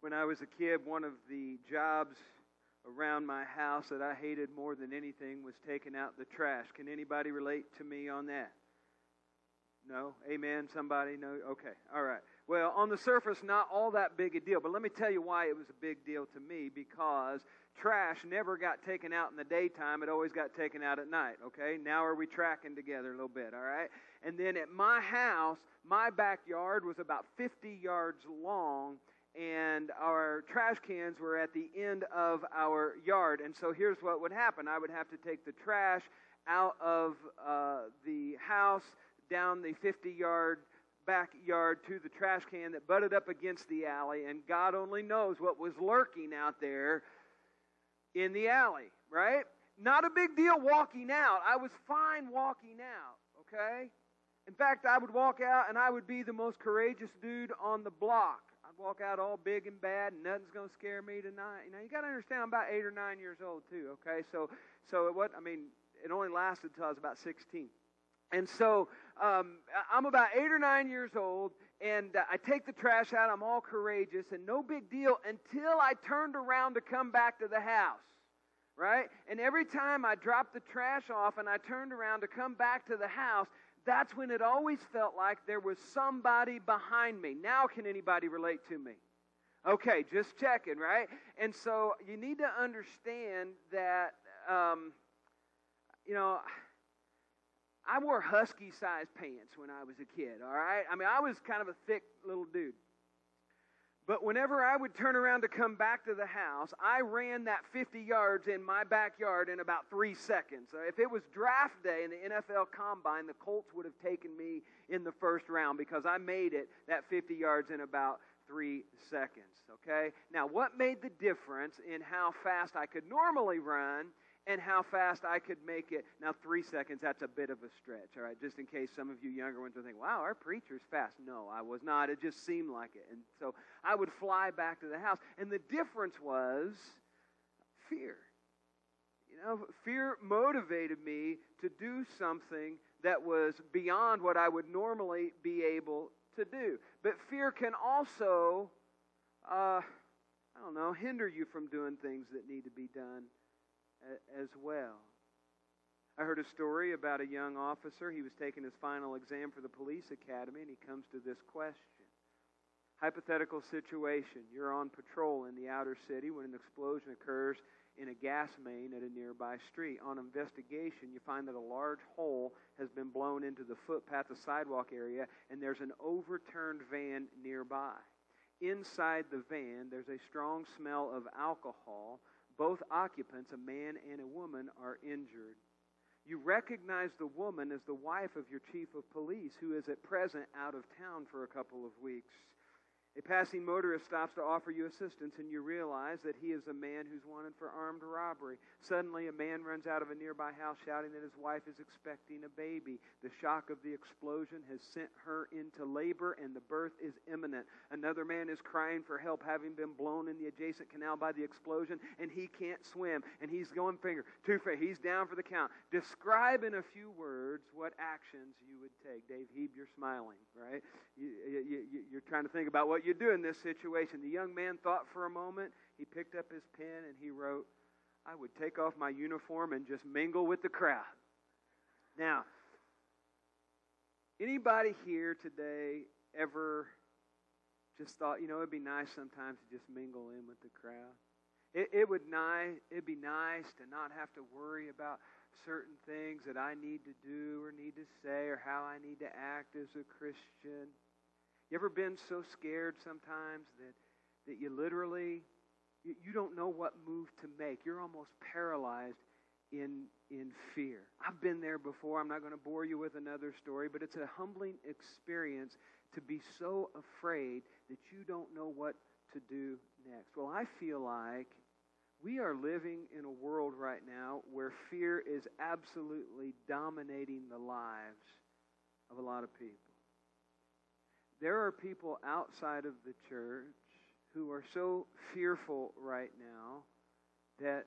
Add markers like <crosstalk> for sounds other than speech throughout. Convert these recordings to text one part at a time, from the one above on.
When I was a kid, one of the jobs around my house that I hated more than anything was taking out the trash. Can anybody relate to me on that? No? Amen? Somebody? No? Okay. All right. Well, on the surface, not all that big a deal, but let me tell you why it was a big deal to me because trash never got taken out in the daytime. It always got taken out at night, okay? Now are we tracking together a little bit, all right? And then at my house, my backyard was about 50 yards long, and our trash cans were at the end of our yard. And so here's what would happen I would have to take the trash out of uh, the house down the 50 yard backyard to the trash can that butted up against the alley, and God only knows what was lurking out there in the alley, right? Not a big deal walking out. I was fine walking out, okay? In fact, I would walk out and I would be the most courageous dude on the block. Walk out all big and bad, and nothing's going to scare me tonight. You know, you got to understand, I'm about eight or nine years old too. Okay, so so what? I mean, it only lasted until I was about 16. And so um, I'm about eight or nine years old, and uh, I take the trash out. I'm all courageous, and no big deal until I turned around to come back to the house. Right? And every time I dropped the trash off and I turned around to come back to the house, that's when it always felt like there was somebody behind me. Now, can anybody relate to me? Okay, just checking, right? And so you need to understand that, um, you know, I wore husky sized pants when I was a kid, all right? I mean, I was kind of a thick little dude. But whenever I would turn around to come back to the house, I ran that 50 yards in my backyard in about three seconds. Uh, if it was draft day in the NFL combine, the Colts would have taken me in the first round because I made it that 50 yards in about three seconds. Okay? Now, what made the difference in how fast I could normally run and how fast I could make it. Now, three seconds, that's a bit of a stretch, all right, just in case some of you younger ones are thinking, wow, our preacher's fast. No, I was not. It just seemed like it. And so I would fly back to the house. And the difference was fear. You know, fear motivated me to do something that was beyond what I would normally be able to do. But fear can also, uh, I don't know, hinder you from doing things that need to be done as well. I heard a story about a young officer. He was taking his final exam for the police academy, and he comes to this question. Hypothetical situation. You're on patrol in the outer city when an explosion occurs in a gas main at a nearby street. On investigation, you find that a large hole has been blown into the footpath, the sidewalk area, and there's an overturned van nearby. Inside the van, there's a strong smell of alcohol both occupants, a man and a woman, are injured. You recognize the woman as the wife of your chief of police, who is at present out of town for a couple of weeks. A passing motorist stops to offer you assistance, and you realize that he is a man who's wanted for armed robbery. Suddenly, a man runs out of a nearby house shouting that his wife is expecting a baby. The shock of the explosion has sent her into labor, and the birth is imminent. Another man is crying for help, having been blown in the adjacent canal by the explosion, and he can't swim. And he's going finger, two finger. He's down for the count. Describe in a few words what actions you would take. Dave Heeb, you're smiling, right? You, you, you, you're trying to think about what what you do in this situation. The young man thought for a moment. He picked up his pen and he wrote, I would take off my uniform and just mingle with the crowd. Now, anybody here today ever just thought, you know, it'd be nice sometimes to just mingle in with the crowd? It, it would nice, it'd be nice to not have to worry about certain things that I need to do or need to say or how I need to act as a Christian. You ever been so scared sometimes that, that you literally, you, you don't know what move to make? You're almost paralyzed in, in fear. I've been there before. I'm not going to bore you with another story, but it's a humbling experience to be so afraid that you don't know what to do next. Well, I feel like we are living in a world right now where fear is absolutely dominating the lives of a lot of people there are people outside of the church who are so fearful right now that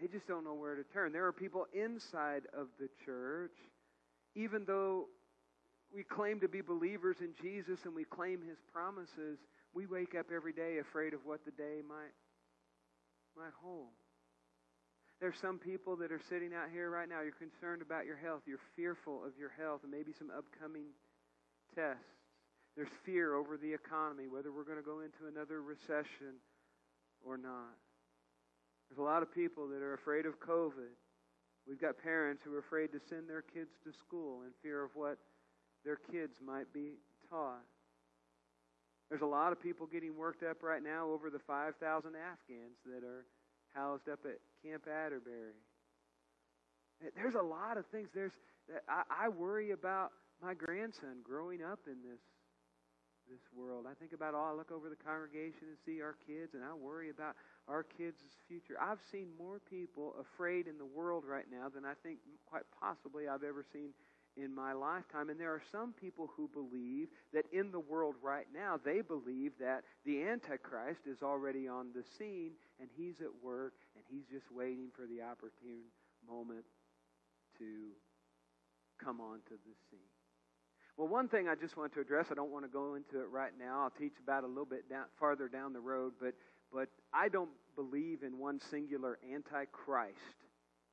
they just don't know where to turn. There are people inside of the church, even though we claim to be believers in Jesus and we claim his promises, we wake up every day afraid of what the day might, might hold. There's some people that are sitting out here right now. You're concerned about your health. You're fearful of your health and maybe some upcoming tests. There's fear over the economy, whether we're going to go into another recession or not. There's a lot of people that are afraid of COVID. We've got parents who are afraid to send their kids to school in fear of what their kids might be taught. There's a lot of people getting worked up right now over the 5,000 Afghans that are housed up at Camp Atterbury. There's a lot of things. There's I, I worry about my grandson growing up in this this world. I think about, oh, I look over the congregation and see our kids, and I worry about our kids' future. I've seen more people afraid in the world right now than I think quite possibly I've ever seen in my lifetime. And there are some people who believe that in the world right now, they believe that the Antichrist is already on the scene and he's at work and he's just waiting for the opportune moment to come onto the scene. Well, one thing I just want to address, I don't want to go into it right now. I'll teach about a little bit down, farther down the road, but, but I don't believe in one singular antichrist.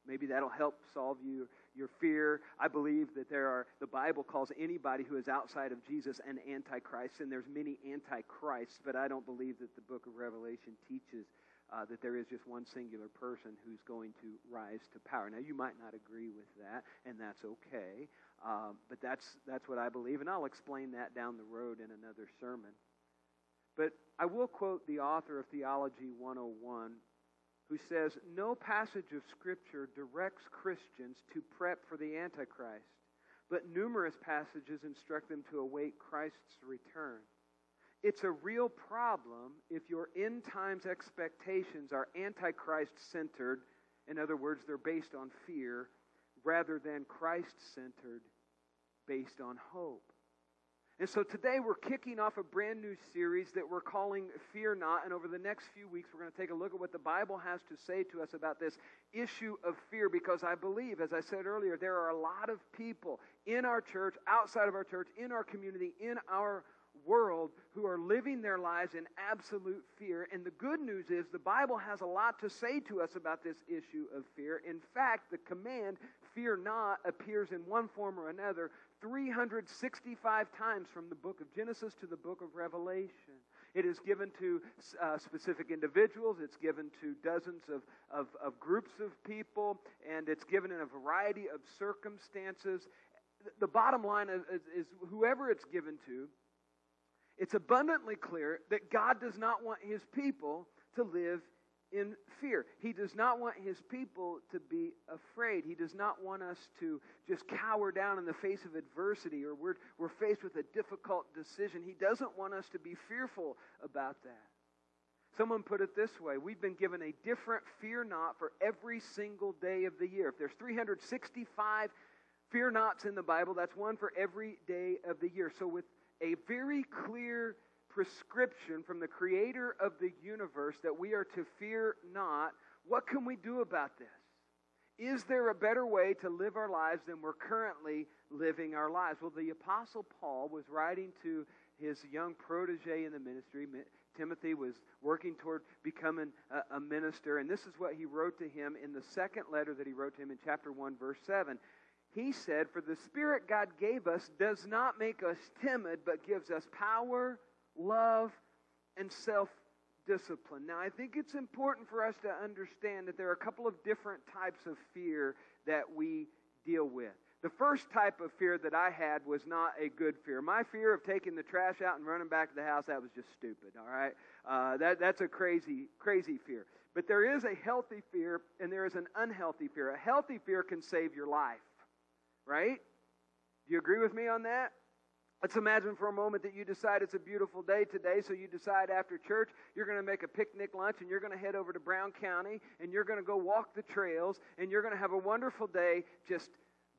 Maybe that'll help solve you your fear. I believe that there are the Bible calls anybody who is outside of Jesus an antichrist, and there's many antichrists, but I don't believe that the book of Revelation teaches uh, that there is just one singular person who's going to rise to power. Now, you might not agree with that, and that's okay, um, but that's, that's what I believe, and I'll explain that down the road in another sermon. But I will quote the author of Theology 101, who says, No passage of Scripture directs Christians to prep for the Antichrist, but numerous passages instruct them to await Christ's return. It's a real problem if your end times expectations are Antichrist centered. In other words, they're based on fear rather than Christ centered, based on hope. And so today we're kicking off a brand new series that we're calling Fear Not. And over the next few weeks, we're going to take a look at what the Bible has to say to us about this issue of fear. Because I believe, as I said earlier, there are a lot of people in our church, outside of our church, in our community, in our world who are living their lives in absolute fear. And the good news is the Bible has a lot to say to us about this issue of fear. In fact, the command, fear not, appears in one form or another 365 times from the book of Genesis to the book of Revelation. It is given to uh, specific individuals, it's given to dozens of, of, of groups of people, and it's given in a variety of circumstances. The bottom line is, is, is whoever it's given to, it's abundantly clear that God does not want his people to live in fear. He does not want his people to be afraid. He does not want us to just cower down in the face of adversity or we're, we're faced with a difficult decision. He doesn't want us to be fearful about that. Someone put it this way We've been given a different fear not for every single day of the year. If there's 365 fear nots in the Bible, that's one for every day of the year. So, with a very clear prescription from the creator of the universe that we are to fear not, what can we do about this? Is there a better way to live our lives than we're currently living our lives? Well, the Apostle Paul was writing to his young protege in the ministry. Timothy was working toward becoming a, minister, and this is what he wrote to him in the second letter that he wrote to him in chapter 1, verse 7 he said, For the Spirit God gave us does not make us timid, but gives us power, love, and self discipline. Now, I think it's important for us to understand that there are a couple of different types of fear that we deal with. The first type of fear that I had was not a good fear. My fear of taking the trash out and running back to the house, that was just stupid, all right? Uh, that, that's a crazy, crazy fear. But there is a healthy fear and there is an unhealthy fear. A healthy fear can save your life right? Do you agree with me on that? Let's imagine for a moment that you decide it's a beautiful day today, so you decide after church you're going to make a picnic lunch and you're going to head over to Brown County and you're going to go walk the trails and you're going to have a wonderful day just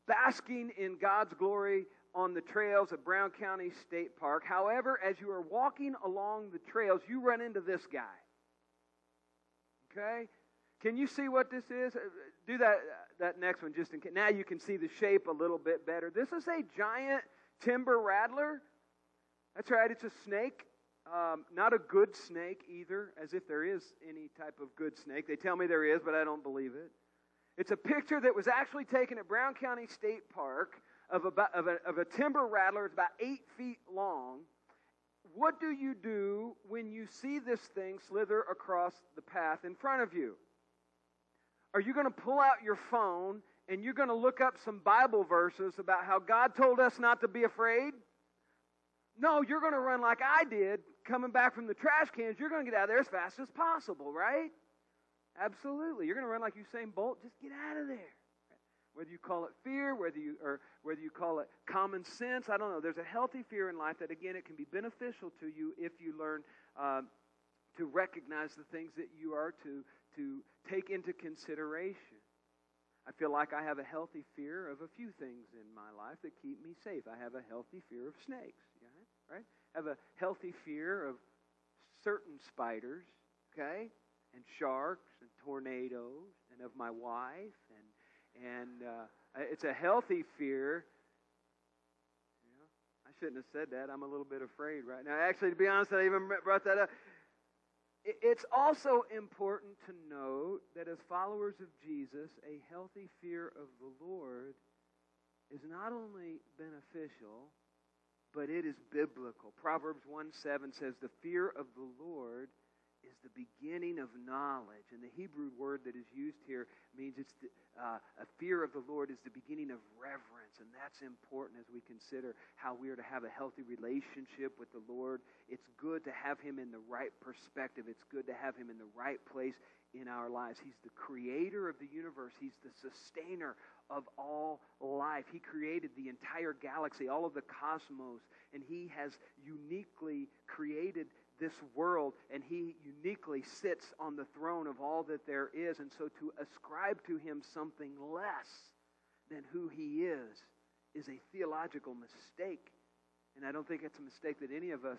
basking in God's glory on the trails of Brown County State Park. However, as you are walking along the trails, you run into this guy. Okay? Can you see what this is? Uh, do that, uh, that next one just in case. Now you can see the shape a little bit better. This is a giant timber rattler? That's right, it's a snake. Um, not a good snake either, as if there is any type of good snake. They tell me there is, but I don't believe it. It's a picture that was actually taken at Brown County State Park of, of, a, of a timber rattler. It's about eight feet long. What do you do when you see this thing slither across the path in front of you? Are you going to pull out your phone and you're going to look up some Bible verses about how God told us not to be afraid? No, you're going to run like I did coming back from the trash cans. You're going to get out of there as fast as possible, right? Absolutely. You're going to run like Usain Bolt. Just get out of there. Whether you call it fear, whether you or whether you call it common sense, I don't know. There's a healthy fear in life that again it can be beneficial to you if you learn uh, to recognize the things that you are to to take into consideration. I feel like I have a healthy fear of a few things in my life that keep me safe. I have a healthy fear of snakes, right? I have a healthy fear of certain spiders, okay? And sharks and tornadoes and of my wife and and uh, it's a healthy fear. Yeah, I shouldn't have said that. I'm a little bit afraid right now. Actually, to be honest, I even brought that up. It's also important to note that as followers of Jesus, a healthy fear of the Lord is not only beneficial, but it is biblical. Proverbs 1 7 says, The fear of the Lord is the beginning of knowledge. And the Hebrew word that is used here means it's the, uh, a fear of the Lord is the beginning of reverence. And that's important as we consider how we are to have a healthy relationship with the Lord. It's good to have Him in the right perspective, it's good to have Him in the right place in our lives. He's the creator of the universe, He's the sustainer of all life. He created the entire galaxy, all of the cosmos, and He has uniquely created this world, and he uniquely sits on the throne of all that there is. And so to ascribe to him something less than who he is is a theological mistake. And I don't think it's a mistake that any of us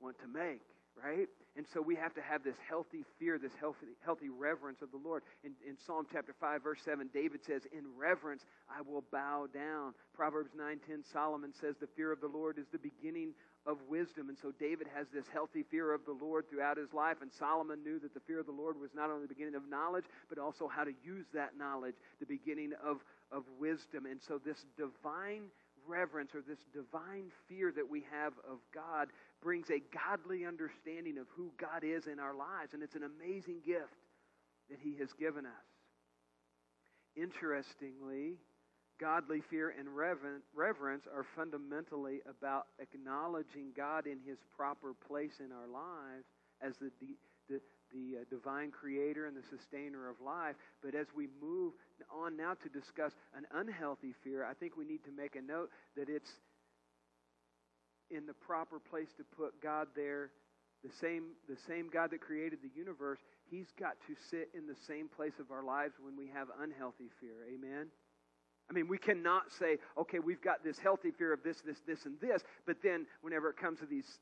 want to make, right? And so we have to have this healthy fear, this healthy, healthy reverence of the Lord. In, in Psalm chapter 5, verse 7, David says, In reverence I will bow down. Proverbs 9:10, Solomon says, The fear of the Lord is the beginning of wisdom. And so David has this healthy fear of the Lord throughout his life. And Solomon knew that the fear of the Lord was not only the beginning of knowledge, but also how to use that knowledge, the beginning of, of wisdom. And so this divine reverence or this divine fear that we have of God brings a godly understanding of who God is in our lives. And it's an amazing gift that he has given us. Interestingly, godly fear and reverence are fundamentally about acknowledging God in his proper place in our lives as the, the, the uh, divine creator and the sustainer of life. But as we move on now to discuss an unhealthy fear, I think we need to make a note that it's in the proper place to put God there. The same, the same God that created the universe, He's got to sit in the same place of our lives when we have unhealthy fear. Amen? I mean, we cannot say, okay, we've got this healthy fear of this, this, this, and this, but then whenever it comes to these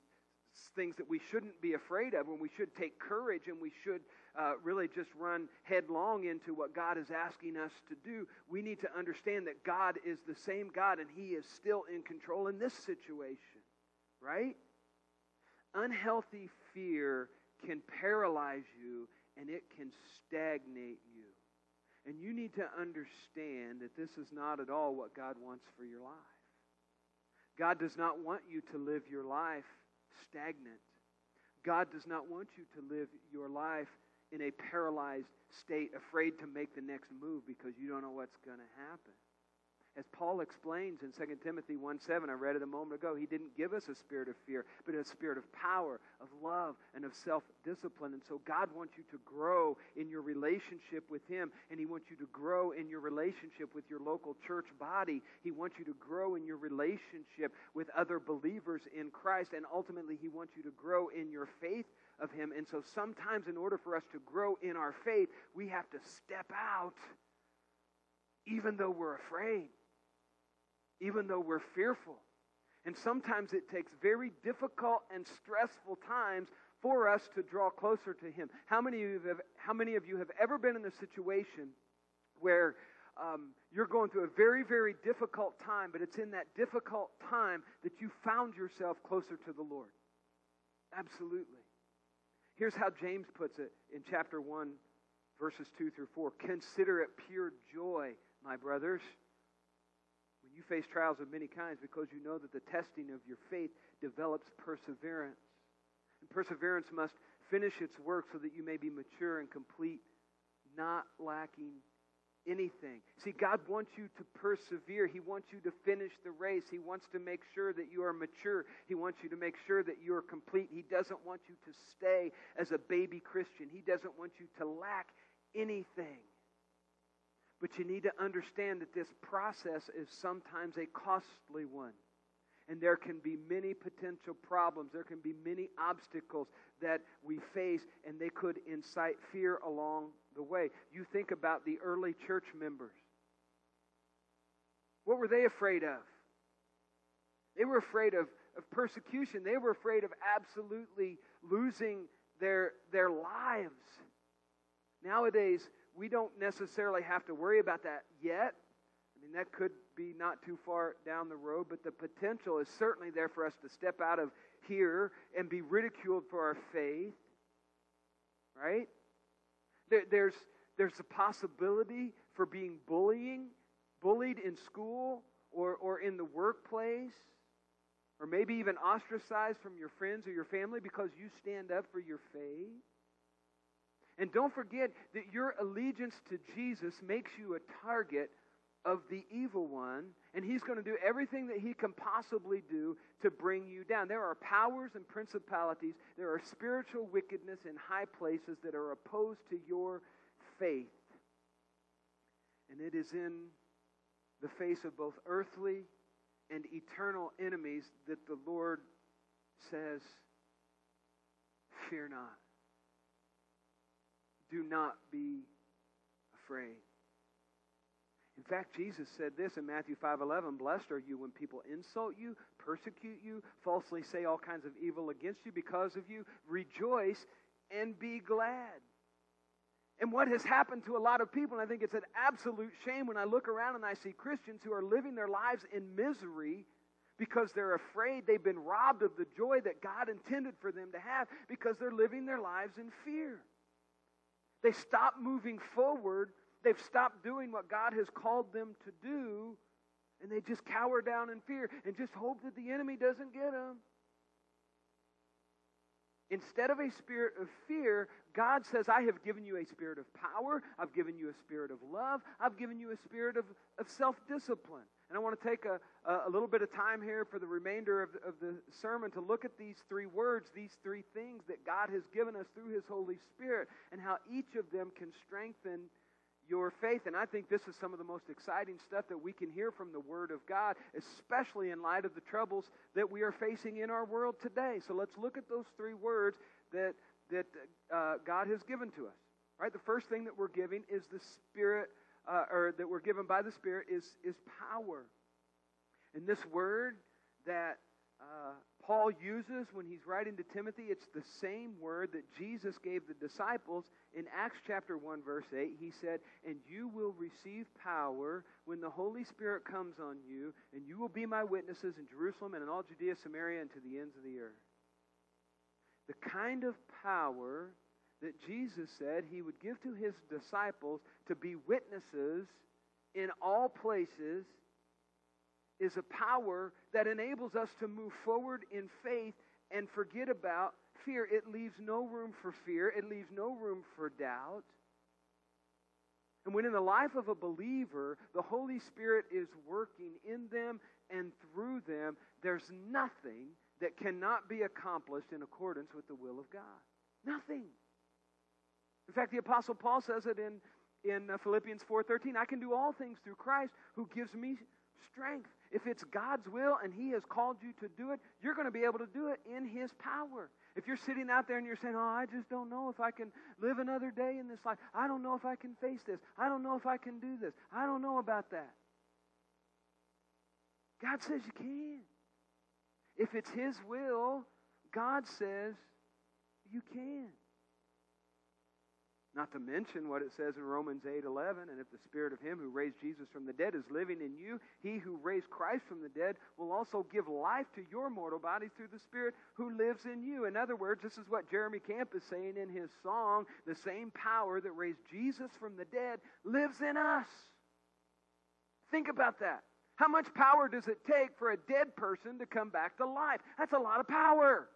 things that we shouldn't be afraid of, when we should take courage and we should uh, really just run headlong into what God is asking us to do, we need to understand that God is the same God and He is still in control in this situation, right? Unhealthy fear can paralyze you and it can stagnate you. And you need to understand that this is not at all what God wants for your life. God does not want you to live your life stagnant. God does not want you to live your life in a paralyzed state, afraid to make the next move because you don't know what's going to happen. As Paul explains in 2 Timothy 1 7, I read it a moment ago, he didn't give us a spirit of fear, but a spirit of power, of love, and of self discipline. And so God wants you to grow in your relationship with him, and he wants you to grow in your relationship with your local church body. He wants you to grow in your relationship with other believers in Christ, and ultimately, he wants you to grow in your faith of him. And so sometimes, in order for us to grow in our faith, we have to step out even though we're afraid even though we're fearful. And sometimes it takes very difficult and stressful times for us to draw closer to Him. How many of you have, how many of you have ever been in a situation where um, you're going through a very, very difficult time, but it's in that difficult time that you found yourself closer to the Lord. Absolutely. Here's how James puts it in chapter 1, verses 2 through 4. Consider it pure joy, my brothers, you face trials of many kinds, because you know that the testing of your faith develops perseverance. And perseverance must finish its work so that you may be mature and complete, not lacking anything. See, God wants you to persevere. He wants you to finish the race. He wants to make sure that you are mature. He wants you to make sure that you are complete. He doesn't want you to stay as a baby Christian. He doesn't want you to lack anything. But you need to understand that this process is sometimes a costly one. And there can be many potential problems. There can be many obstacles that we face, and they could incite fear along the way. You think about the early church members. What were they afraid of? They were afraid of, of persecution. They were afraid of absolutely losing their, their lives. Nowadays, we don't necessarily have to worry about that yet. I mean, that could be not too far down the road, but the potential is certainly there for us to step out of here and be ridiculed for our faith. Right? There, there's, there's a possibility for being bullying, bullied in school or, or in the workplace, or maybe even ostracized from your friends or your family because you stand up for your faith. And don't forget that your allegiance to Jesus makes you a target of the evil one, and he's going to do everything that he can possibly do to bring you down. There are powers and principalities, there are spiritual wickedness in high places that are opposed to your faith. And it is in the face of both earthly and eternal enemies that the Lord says, Fear not. Do not be afraid. In fact, Jesus said this in Matthew 5:11, "Blessed are you when people insult you, persecute you, falsely say all kinds of evil against you because of you. Rejoice and be glad." And what has happened to a lot of people, and I think it's an absolute shame when I look around and I see Christians who are living their lives in misery because they're afraid they've been robbed of the joy that God intended for them to have because they're living their lives in fear. They stop moving forward They've stopped doing what God has called them to do, and they just cower down in fear and just hope that the enemy doesn't get them. Instead of a spirit of fear, God says, I have given you a spirit of power. I've given you a spirit of love. I've given you a spirit of, of self discipline. And I want to take a, a little bit of time here for the remainder of, of the sermon to look at these three words, these three things that God has given us through His Holy Spirit, and how each of them can strengthen your faith. And I think this is some of the most exciting stuff that we can hear from the Word of God, especially in light of the troubles that we are facing in our world today. So let's look at those three words that, that uh, God has given to us. Right? The first thing that we're giving is the Spirit, uh, or that we're given by the Spirit is, is power. And this word that uh, Paul uses when he's writing to Timothy, it's the same word that Jesus gave the disciples in Acts chapter 1, verse 8. He said, And you will receive power when the Holy Spirit comes on you, and you will be my witnesses in Jerusalem and in all Judea, Samaria, and to the ends of the earth. The kind of power that Jesus said he would give to his disciples to be witnesses in all places is a power that enables us to move forward in faith and forget about fear. It leaves no room for fear, it leaves no room for doubt. And when in the life of a believer, the Holy Spirit is working in them and through them, there's nothing that cannot be accomplished in accordance with the will of God. Nothing. In fact, the Apostle Paul says it in, in uh, Philippians 4.13, I can do all things through Christ who gives me strength. If it's God's will and He has called you to do it, you're going to be able to do it in His power. If you're sitting out there and you're saying, Oh, I just don't know if I can live another day in this life, I don't know if I can face this, I don't know if I can do this, I don't know about that. God says you can. If it's His will, God says you can. Not to mention what it says in Romans 8:11, and if the spirit of him who raised Jesus from the dead is living in you, he who raised Christ from the dead will also give life to your mortal bodies through the spirit who lives in you. In other words, this is what Jeremy Camp is saying in his song, the same power that raised Jesus from the dead lives in us. Think about that. How much power does it take for a dead person to come back to life? That's a lot of power.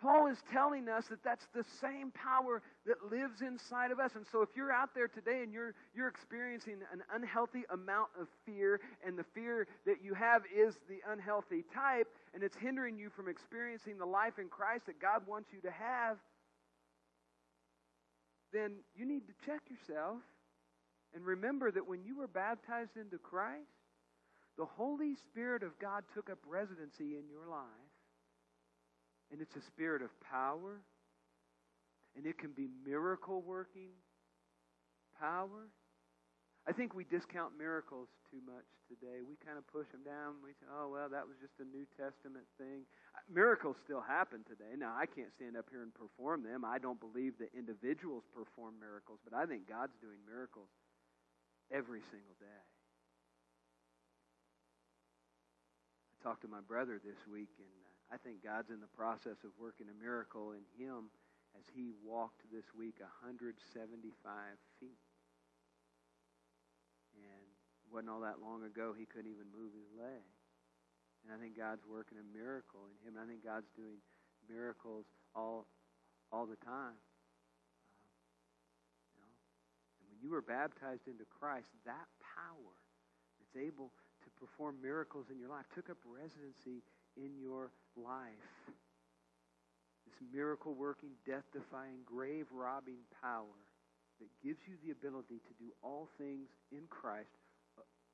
Paul is telling us that that's the same power that lives inside of us. And so if you're out there today and you're, you're experiencing an unhealthy amount of fear, and the fear that you have is the unhealthy type, and it's hindering you from experiencing the life in Christ that God wants you to have, then you need to check yourself and remember that when you were baptized into Christ, the Holy Spirit of God took up residency in your life and it's a spirit of power. And it can be miracle working power. I think we discount miracles too much today. We kind of push them down. We say, oh, well, that was just a New Testament thing. Uh, miracles still happen today. Now, I can't stand up here and perform them. I don't believe that individuals perform miracles, but I think God's doing miracles every single day. I talked to my brother this week, and I think God's in the process of working a miracle in him as he walked this week 175 feet. And wasn't all that long ago he couldn't even move his leg. And I think God's working a miracle in him. And I think God's doing miracles all all the time. Uh, you know? And when you were baptized into Christ, that power that's able to perform miracles in your life took up residency in your life. This miracle working, death defying, grave robbing power that gives you the ability to do all things in Christ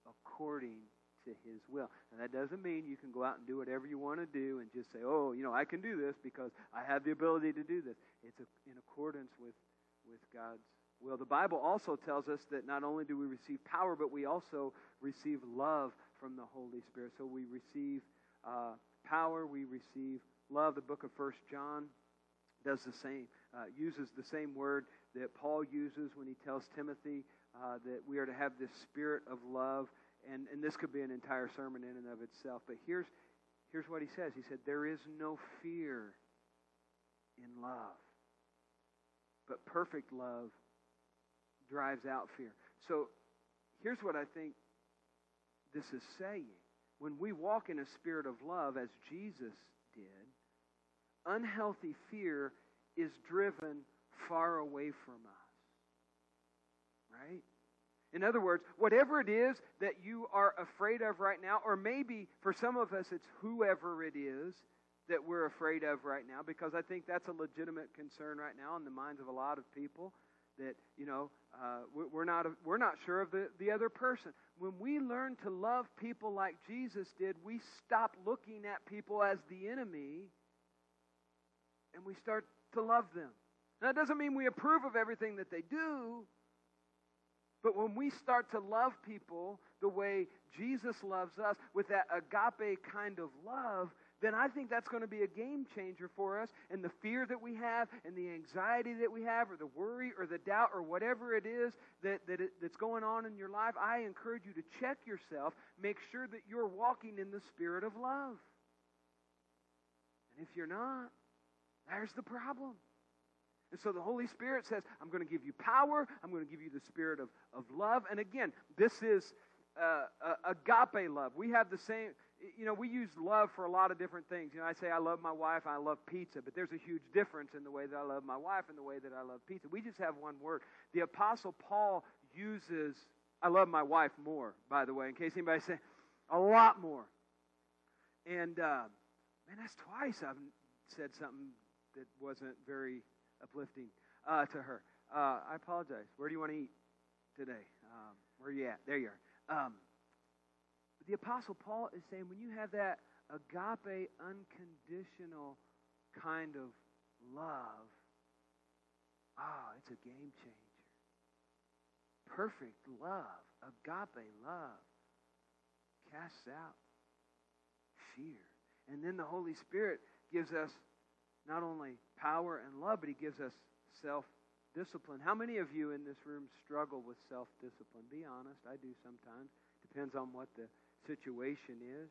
according to his will. And that doesn't mean you can go out and do whatever you want to do and just say, oh, you know, I can do this because I have the ability to do this. It's in accordance with, with God's will. The Bible also tells us that not only do we receive power, but we also receive love from the Holy Spirit. So we receive uh, power, we receive love. The book of First John does the same, uh, uses the same word that Paul uses when he tells Timothy uh, that we are to have this spirit of love. And, and this could be an entire sermon in and of itself. But here's, here's what he says He said, There is no fear in love, but perfect love drives out fear. So here's what I think this is saying when we walk in a spirit of love, as Jesus did, unhealthy fear is driven far away from us. Right? In other words, whatever it is that you are afraid of right now, or maybe for some of us it's whoever it is that we're afraid of right now, because I think that's a legitimate concern right now in the minds of a lot of people that you know uh, we're not we're not sure of the, the other person. When we learn to love people like Jesus did, we stop looking at people as the enemy, and we start to love them. Now, that doesn't mean we approve of everything that they do, but when we start to love people the way Jesus loves us with that agape kind of love, then I think that's going to be a game changer for us. And the fear that we have, and the anxiety that we have, or the worry, or the doubt, or whatever it is that, that it, that's going on in your life, I encourage you to check yourself. Make sure that you're walking in the spirit of love. And if you're not, there's the problem. And so the Holy Spirit says, I'm going to give you power. I'm going to give you the spirit of, of love. And again, this is uh, uh, agape love. We have the same, you know, we use love for a lot of different things. You know, I say I love my wife, I love pizza, but there's a huge difference in the way that I love my wife and the way that I love pizza. We just have one word. The Apostle Paul uses, I love my wife more, by the way, in case anybody say, a lot more. And, uh, man, that's twice I've said something that wasn't very uplifting uh, to her. Uh, I apologize. Where do you want to eat today? Um, where are you at? There you are. Um, but the Apostle Paul is saying when you have that agape, unconditional kind of love, ah, oh, it's a game changer. Perfect love, agape love, casts out fear. And then the Holy Spirit gives us not only power and love, but He gives us self discipline. How many of you in this room struggle with self discipline? Be honest. I do sometimes. Depends on what the situation is.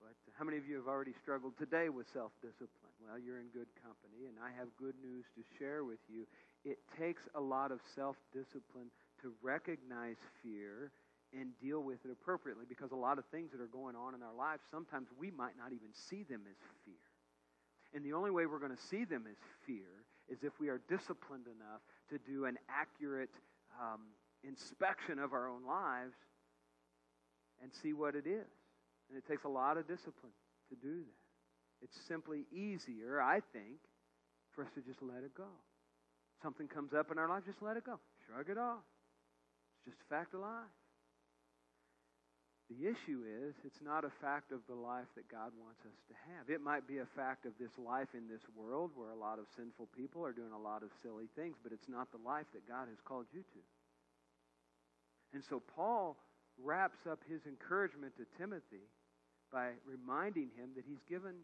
But, but how many of you have already struggled today with self discipline? Well, you're in good company, and I have good news to share with you. It takes a lot of self discipline to recognize fear and deal with it appropriately because a lot of things that are going on in our lives, sometimes we might not even see them as fear. And the only way we're going to see them as fear is if we are disciplined enough to do an accurate um, inspection of our own lives and see what it is. And it takes a lot of discipline to do that. It's simply easier, I think, for us to just let it go. Something comes up in our life, just let it go. Shrug it off. It's just a fact of life. The issue is, it's not a fact of the life that God wants us to have. It might be a fact of this life in this world where a lot of sinful people are doing a lot of silly things, but it's not the life that God has called you to. And so Paul wraps up his encouragement to Timothy by reminding him that he's given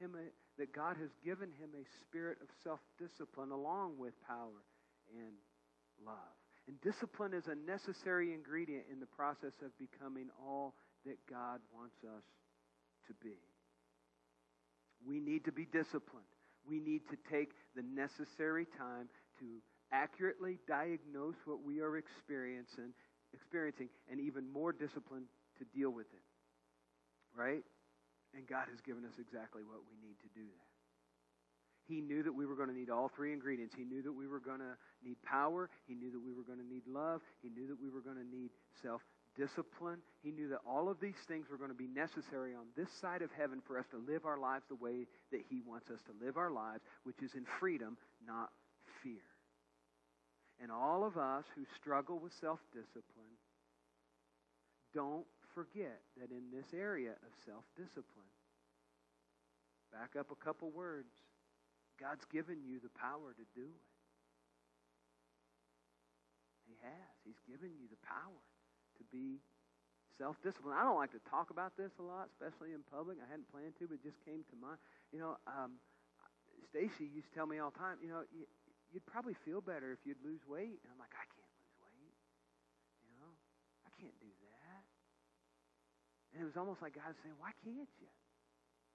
him a, that God has given him a spirit of self-discipline along with power and love. And discipline is a necessary ingredient in the process of becoming all that God wants us to be. We need to be disciplined. We need to take the necessary time to accurately diagnose what we are experiencing, experiencing and even more discipline to deal with it. Right? And God has given us exactly what we need to do that. He knew that we were going to need all three ingredients. He knew that we were going to need power. He knew that we were going to need love. He knew that we were going to need self discipline. He knew that all of these things were going to be necessary on this side of heaven for us to live our lives the way that He wants us to live our lives, which is in freedom, not fear. And all of us who struggle with self discipline, don't forget that in this area of self discipline, back up a couple words God's given you the power to do it. He has. He's given you the power to be self disciplined. I don't like to talk about this a lot, especially in public. I hadn't planned to, but it just came to mind. You know, um, Stacy used to tell me all the time, you know, you'd probably feel better if you'd lose weight. And I'm like, I can't lose weight. You know, I can't do that. And it was almost like God was saying, why can't you?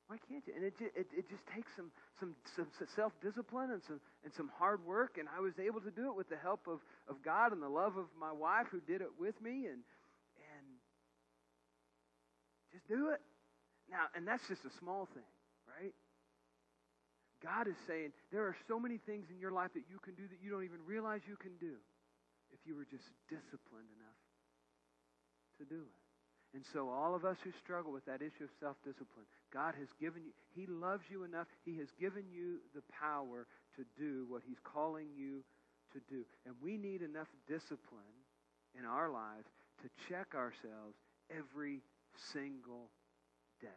Why can't you? And it, it, it just takes some, some, some self-discipline and some, and some hard work. And I was able to do it with the help of, of God and the love of my wife who did it with me. And, and just do it. Now, and that's just a small thing, right? God is saying there are so many things in your life that you can do that you don't even realize you can do if you were just disciplined enough to do it. And so, all of us who struggle with that issue of self discipline, God has given you, He loves you enough. He has given you the power to do what He's calling you to do. And we need enough discipline in our lives to check ourselves every single day.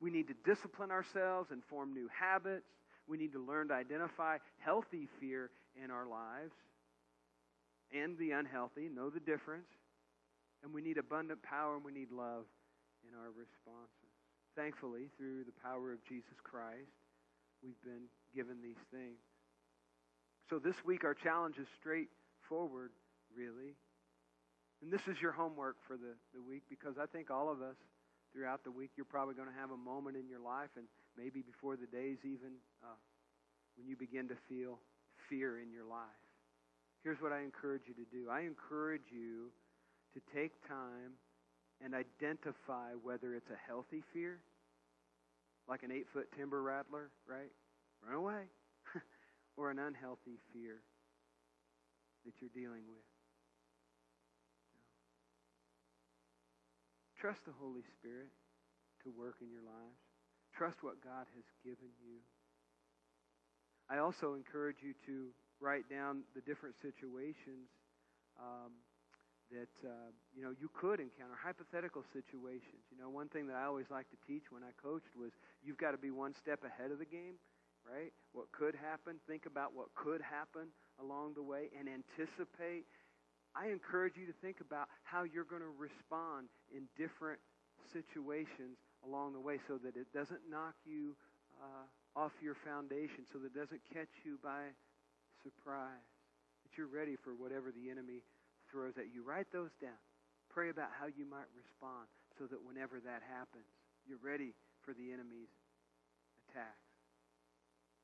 We need to discipline ourselves and form new habits. We need to learn to identify healthy fear in our lives and the unhealthy, know the difference. And we need abundant power and we need love in our responses. Thankfully, through the power of Jesus Christ, we've been given these things. So this week, our challenge is straightforward, really. And this is your homework for the, the week because I think all of us throughout the week, you're probably going to have a moment in your life and maybe before the days even uh, when you begin to feel fear in your life. Here's what I encourage you to do I encourage you to take time and identify whether it's a healthy fear, like an eight foot timber rattler, right? Run away. <laughs> or an unhealthy fear that you're dealing with. Trust the Holy Spirit to work in your lives. Trust what God has given you. I also encourage you to write down the different situations um, that uh, you know you could encounter hypothetical situations. You know, one thing that I always like to teach when I coached was you've got to be one step ahead of the game, right? What could happen? Think about what could happen along the way and anticipate. I encourage you to think about how you're going to respond in different situations along the way, so that it doesn't knock you uh, off your foundation so that it doesn't catch you by surprise. That you're ready for whatever the enemy throws at you. Write those down. Pray about how you might respond so that whenever that happens, you're ready for the enemy's attacks.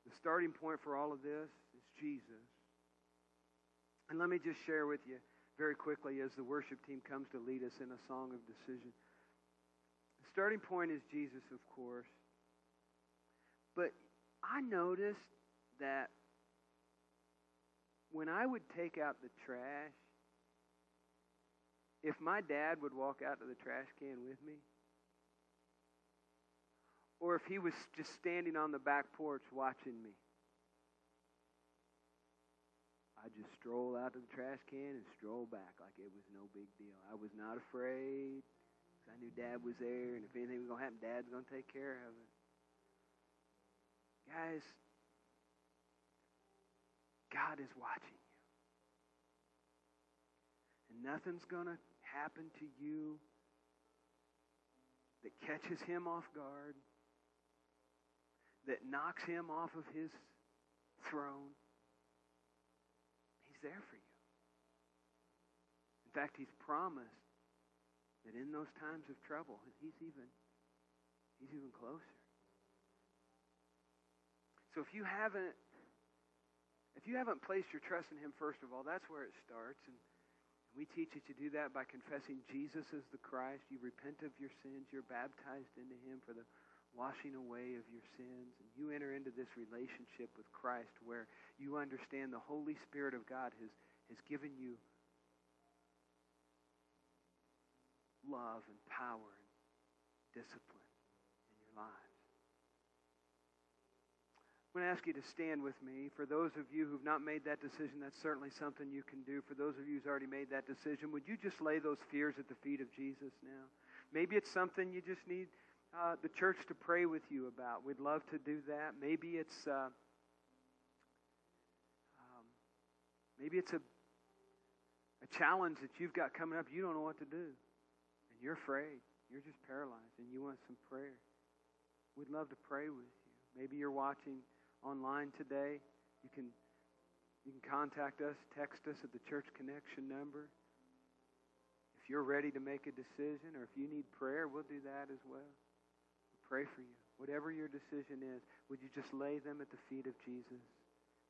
The starting point for all of this is Jesus. And let me just share with you very quickly as the worship team comes to lead us in a song of decision. The starting point is Jesus, of course. But I noticed that when I would take out the trash, if my dad would walk out to the trash can with me, or if he was just standing on the back porch watching me, I'd just stroll out to the trash can and stroll back like it was no big deal. I was not afraid. I knew Dad was there, and if anything was going to happen, Dad's going to take care of it. Guys, God is watching you. And nothing's going to happen to you that catches him off guard, that knocks him off of his throne. There for you. In fact, he's promised that in those times of trouble, he's even he's even closer. So if you haven't if you haven't placed your trust in him first of all, that's where it starts and we teach you to do that by confessing Jesus as the Christ. You repent of your sins. You're baptized into him for the washing away of your sins. And you enter into this relationship with Christ where you understand the Holy Spirit of God has, has given you love and power and discipline in your lives. I'm going to ask you to stand with me. For those of you who've not made that decision, that's certainly something you can do. For those of you who's already made that decision, would you just lay those fears at the feet of Jesus now? Maybe it's something you just need uh, the church to pray with you about. We'd love to do that. Maybe it's uh, um, maybe it's a a challenge that you've got coming up. You don't know what to do, and you're afraid. You're just paralyzed, and you want some prayer. We'd love to pray with you. Maybe you're watching online today. You can you can contact us, text us at the Church Connection number. If you're ready to make a decision or if you need prayer, we'll do that as well. We'll pray for you. Whatever your decision is, would you just lay them at the feet of Jesus?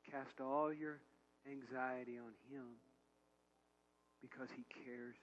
Cast all your anxiety on him because he cares